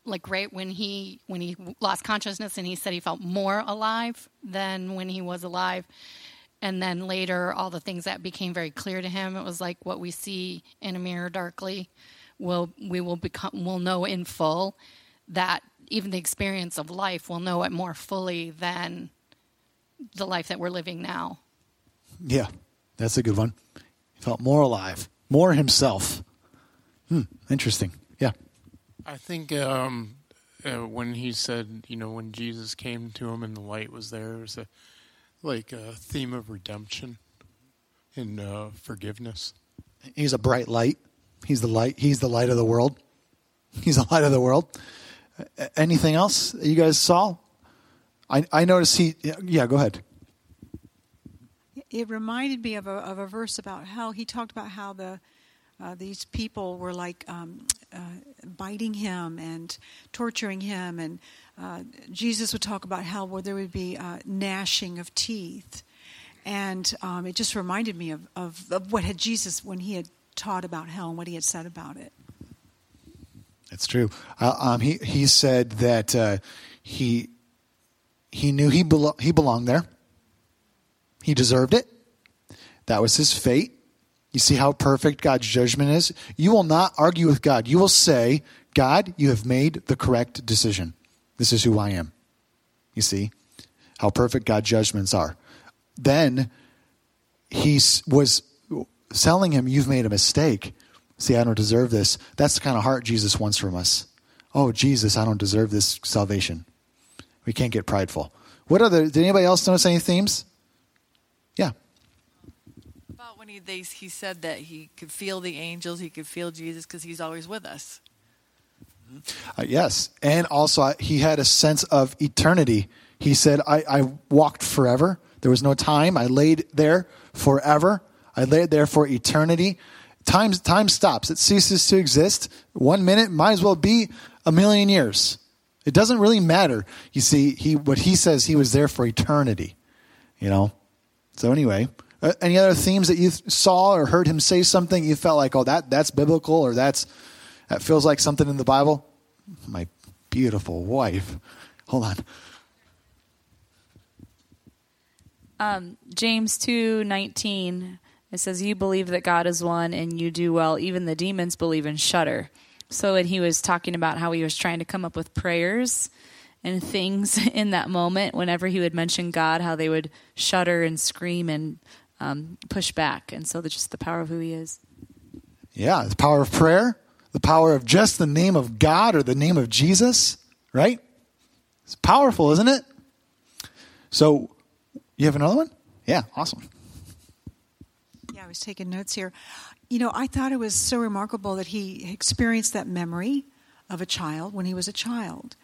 like right when he when he lost consciousness and he said he felt more alive than when he was alive, and then later all the things that became very clear to him. It was like what we see in a mirror darkly, will we will become will know in full that even the experience of life will know it more fully than the life that we're living now. Yeah, that's a good one. He felt more alive, more himself. Hmm, interesting. Yeah. I think um, uh, when he said, you know, when Jesus came to him and the light was there, it was a like a theme of redemption and uh, forgiveness. He's a bright light. He's the light. He's the light of the world. He's the light of the world. Anything else that you guys saw? I I noticed he. Yeah, go ahead. It reminded me of a, of a verse about how he talked about how the uh, these people were like um, uh, biting him and torturing him, and uh, Jesus would talk about how well, there would be uh, gnashing of teeth, and um, it just reminded me of, of, of what had Jesus when he had taught about hell and what he had said about it. That's true. Uh, um, he he said that uh, he he knew he belo- he belonged there. He deserved it. That was his fate. You see how perfect God's judgment is? You will not argue with God. You will say, God, you have made the correct decision. This is who I am. You see how perfect God's judgments are. Then he was telling him, You've made a mistake. See, I don't deserve this. That's the kind of heart Jesus wants from us. Oh, Jesus, I don't deserve this salvation. We can't get prideful. What other, did anybody else notice any themes? Yeah. About when he they, he said that he could feel the angels, he could feel Jesus because he's always with us. Uh, yes. And also, he had a sense of eternity. He said, I, I walked forever. There was no time. I laid there forever. I laid there for eternity. Time, time stops, it ceases to exist. One minute might as well be a million years. It doesn't really matter. You see, he, what he says, he was there for eternity. You know? So, anyway, uh, any other themes that you saw or heard him say something you felt like, oh, that, that's biblical or that's, that feels like something in the Bible? My beautiful wife. Hold on. Um, James two nineteen. It says, "You believe that God is one, and you do well. Even the demons believe and shudder." So, when he was talking about how he was trying to come up with prayers and things *laughs* in that moment, whenever he would mention God, how they would shudder and scream and um, push back. And so that's just the power of who He is. Yeah, the power of prayer, the power of just the name of God or the name of Jesus, right? It's powerful, isn't it? So, you have another one? Yeah, awesome. Was taking notes here. You know, I thought it was so remarkable that he experienced that memory of a child when he was a child.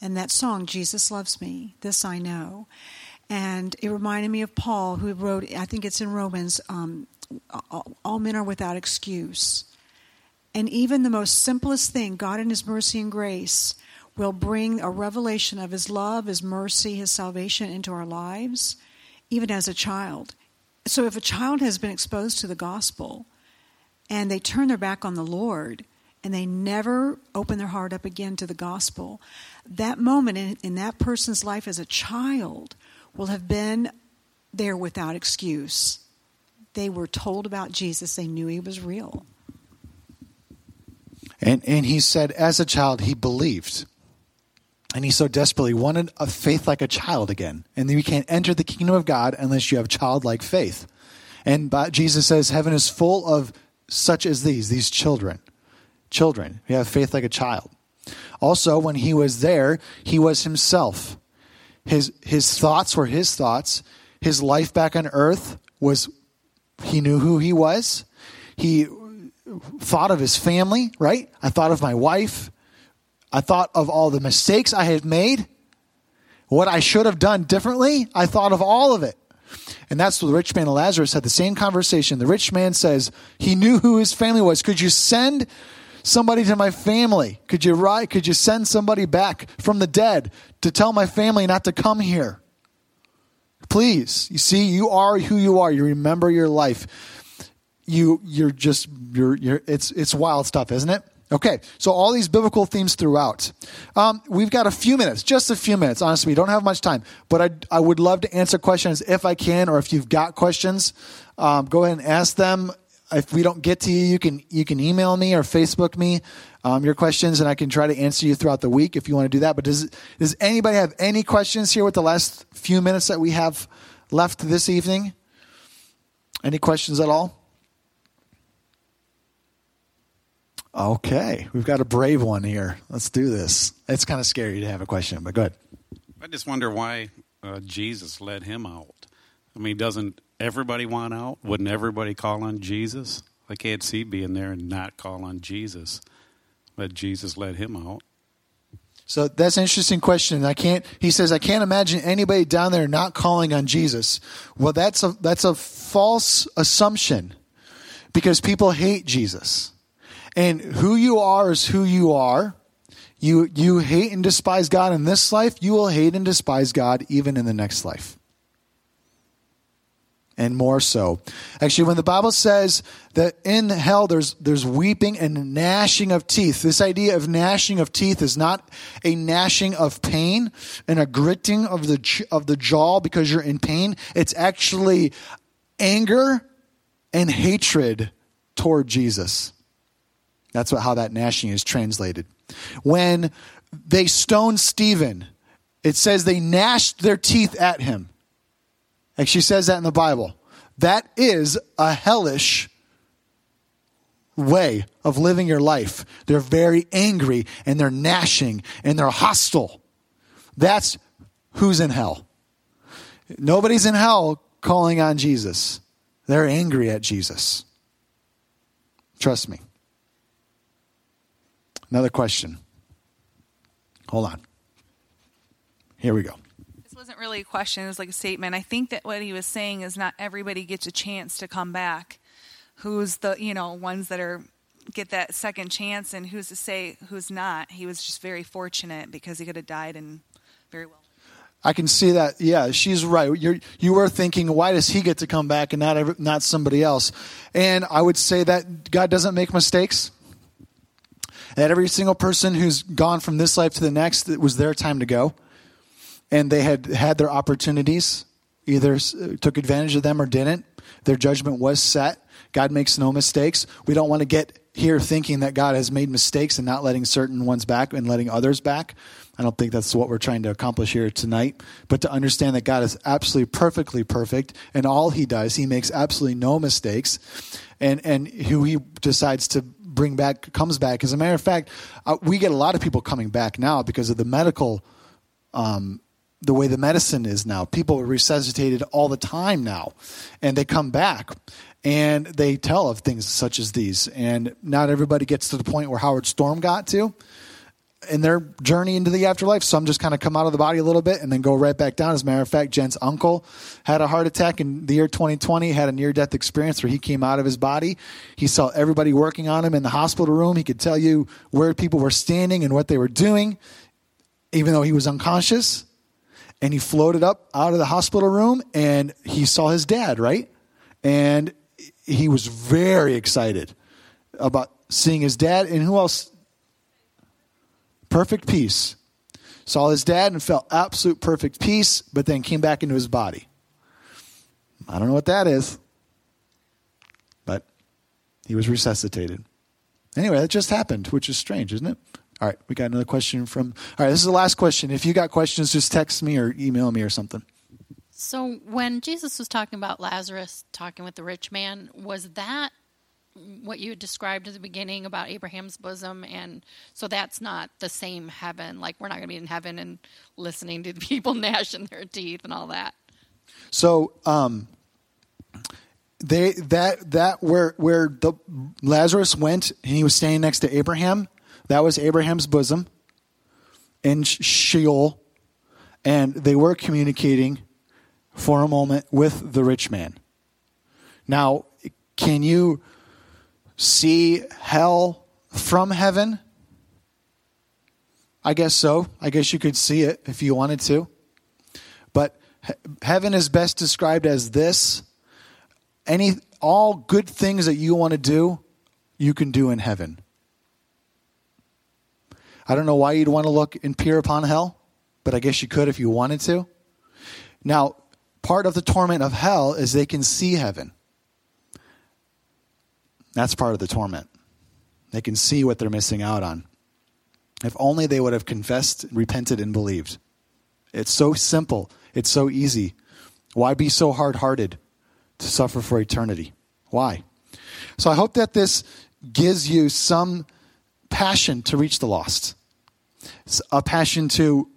And that song, Jesus Loves Me, This I Know. And it reminded me of Paul, who wrote, I think it's in Romans, um, all men are without excuse. And even the most simplest thing, God in His mercy and grace, will bring a revelation of His love, His mercy, His salvation into our lives, even as a child. So if a child has been exposed to the gospel and they turn their back on the Lord and they never open their heart up again to the gospel, that moment in, in that person's life as a child will have been there without excuse. They were told about Jesus, they knew he was real. And, and he said, as a child, he believed. And he so desperately wanted a faith like a child again. And you can't enter the kingdom of God unless you have childlike faith. And Jesus says, heaven is full of such as these, these children. Children who have faith like a child. Also, when he was there, he was himself. His, his thoughts were his thoughts. His life back on earth was, he knew who he was. He thought of his family, right? I thought of my wife. I thought of all the mistakes I had made, what I should have done differently. I thought of all of it. And that's what the rich man and Lazarus had the same conversation. The rich man says he knew who his family was. Could you send somebody to my family? Could you write, could you send somebody back from the dead to tell my family not to come here? Please. You see, you are who you are. You remember your life. You you're just you're you're it's it's wild stuff, isn't it? Okay, so all these biblical themes throughout. Um, we've got a few minutes, just a few minutes. Honestly, we don't have much time, but I, I would love to answer questions if I can, or if you've got questions, um, go ahead and ask them. If we don't get to you, you can you can email me or Facebook me um, your questions, and I can try to answer you throughout the week if you want to do that. But does does anybody have any questions here with the last few minutes that we have left this evening? Any questions at all? Okay, we've got a brave one here. Let's do this. It's kind of scary to have a question, but go ahead. I just wonder why uh, Jesus let him out. I mean, doesn't everybody want out? Wouldn't everybody call on Jesus? I can't see being there and not call on Jesus. But Jesus let him out. So that's an interesting question. I can't. He says, I can't imagine anybody down there not calling on Jesus. Well, that's a that's a false assumption, because people hate Jesus, and who you are is who you are. You you hate and despise God in this life. You will hate and despise God even in the next life and more so. Actually, when the Bible says that in hell there's there's weeping and gnashing of teeth, this idea of gnashing of teeth is not a gnashing of pain and a gritting of the of the jaw because you're in pain. It's actually anger and hatred toward Jesus. That's what, how that gnashing is translated. When they stoned Stephen, it says they gnashed their teeth at him. And she says that in the Bible. That is a hellish way of living your life. They're very angry and they're gnashing and they're hostile. That's who's in hell. Nobody's in hell calling on Jesus. They're angry at Jesus. Trust me. Another question. Hold on. Here we go This wasn't really a question, it was like a statement. I think that what he was saying is not everybody gets a chance to come back. Who's the, you know, ones that are get that second chance and who's to say who's not. He was just very fortunate because he could have died and very well. I can see that. Yeah, she's right. You're, you were thinking, why does he get to come back and not every, not somebody else? And I would say that God doesn't make mistakes. That every single person who's gone from this life to the next, it was their time to go and they had had their opportunities, either took advantage of them or didn't. Their judgment was set. God makes no mistakes. We don't want to get here thinking that God has made mistakes and not letting certain ones back and letting others back. I don't think that's what we're trying to accomplish here tonight. But to understand that God is absolutely perfectly perfect and all he does, he makes absolutely no mistakes. And, and who he decides to bring back comes back. As a matter of fact, uh, we get a lot of people coming back now because of the medical, um, the way the medicine is now. People are resuscitated all the time now, and they come back and they tell of things such as these. And not everybody gets to the point where Howard Storm got to in their journey into the afterlife. Some just kind of come out of the body a little bit and then go right back down. As a matter of fact, Jen's uncle had a heart attack in the year 2020, had a near death experience where he came out of his body. He saw everybody working on him in the hospital room. He could tell you where people were standing and what they were doing, even though he was unconscious. And he floated up out of the hospital room and he saw his dad, right? And he was very excited about seeing his dad. And who else? Perfect peace. Saw his dad and felt absolute perfect peace, but then came back into his body. I don't know what that is, but he was resuscitated. Anyway, that just happened, which is strange, isn't it? All right, we got another question from. All right, this is the last question. If you got questions, just text me or email me or something. So when Jesus was talking about Lazarus talking with the rich man, was that what you described at the beginning about Abraham's bosom? And so that's not the same heaven. Like we're not going to be in heaven and listening to people *laughs* gnashing their teeth and all that. So um, they that that where where the Lazarus went and he was standing next to Abraham. That was Abraham's bosom in Sheol, and they were communicating for a moment with the rich man. Now, can you see hell from heaven? I guess so. I guess you could see it if you wanted to. But he- heaven is best described as this any all good things that you want to do, you can do in heaven. I don't know why you'd want to look and peer upon hell, but I guess you could if you wanted to. Now, part of the torment of hell is they can see heaven. That's part of the torment. They can see what they're missing out on. If only they would have confessed, repented, and believed. It's so simple. It's so easy. Why be so hard hearted to suffer for eternity? Why? So I hope that this gives you some passion to reach the lost, a passion to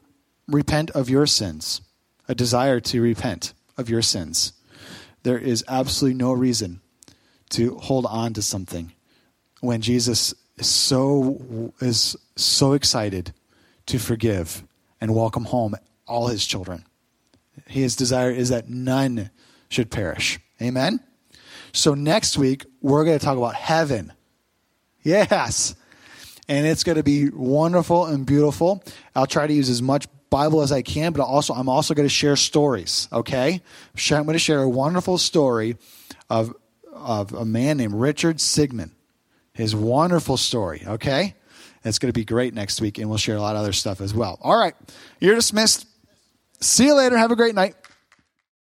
repent of your sins, a desire to repent of your sins. There is absolutely no reason to hold on to something when Jesus is so is so excited to forgive and welcome home all his children. His desire is that none should perish. Amen. So next week we're going to talk about heaven. Yes. And it's going to be wonderful and beautiful. I'll try to use as much Bible as I can, but also I'm also going to share stories, okay? I'm going to share a wonderful story of of a man named Richard Sigmund. His wonderful story, okay? It's going to be great next week, and we'll share a lot of other stuff as well. All right, you're dismissed. See you later. Have a great night.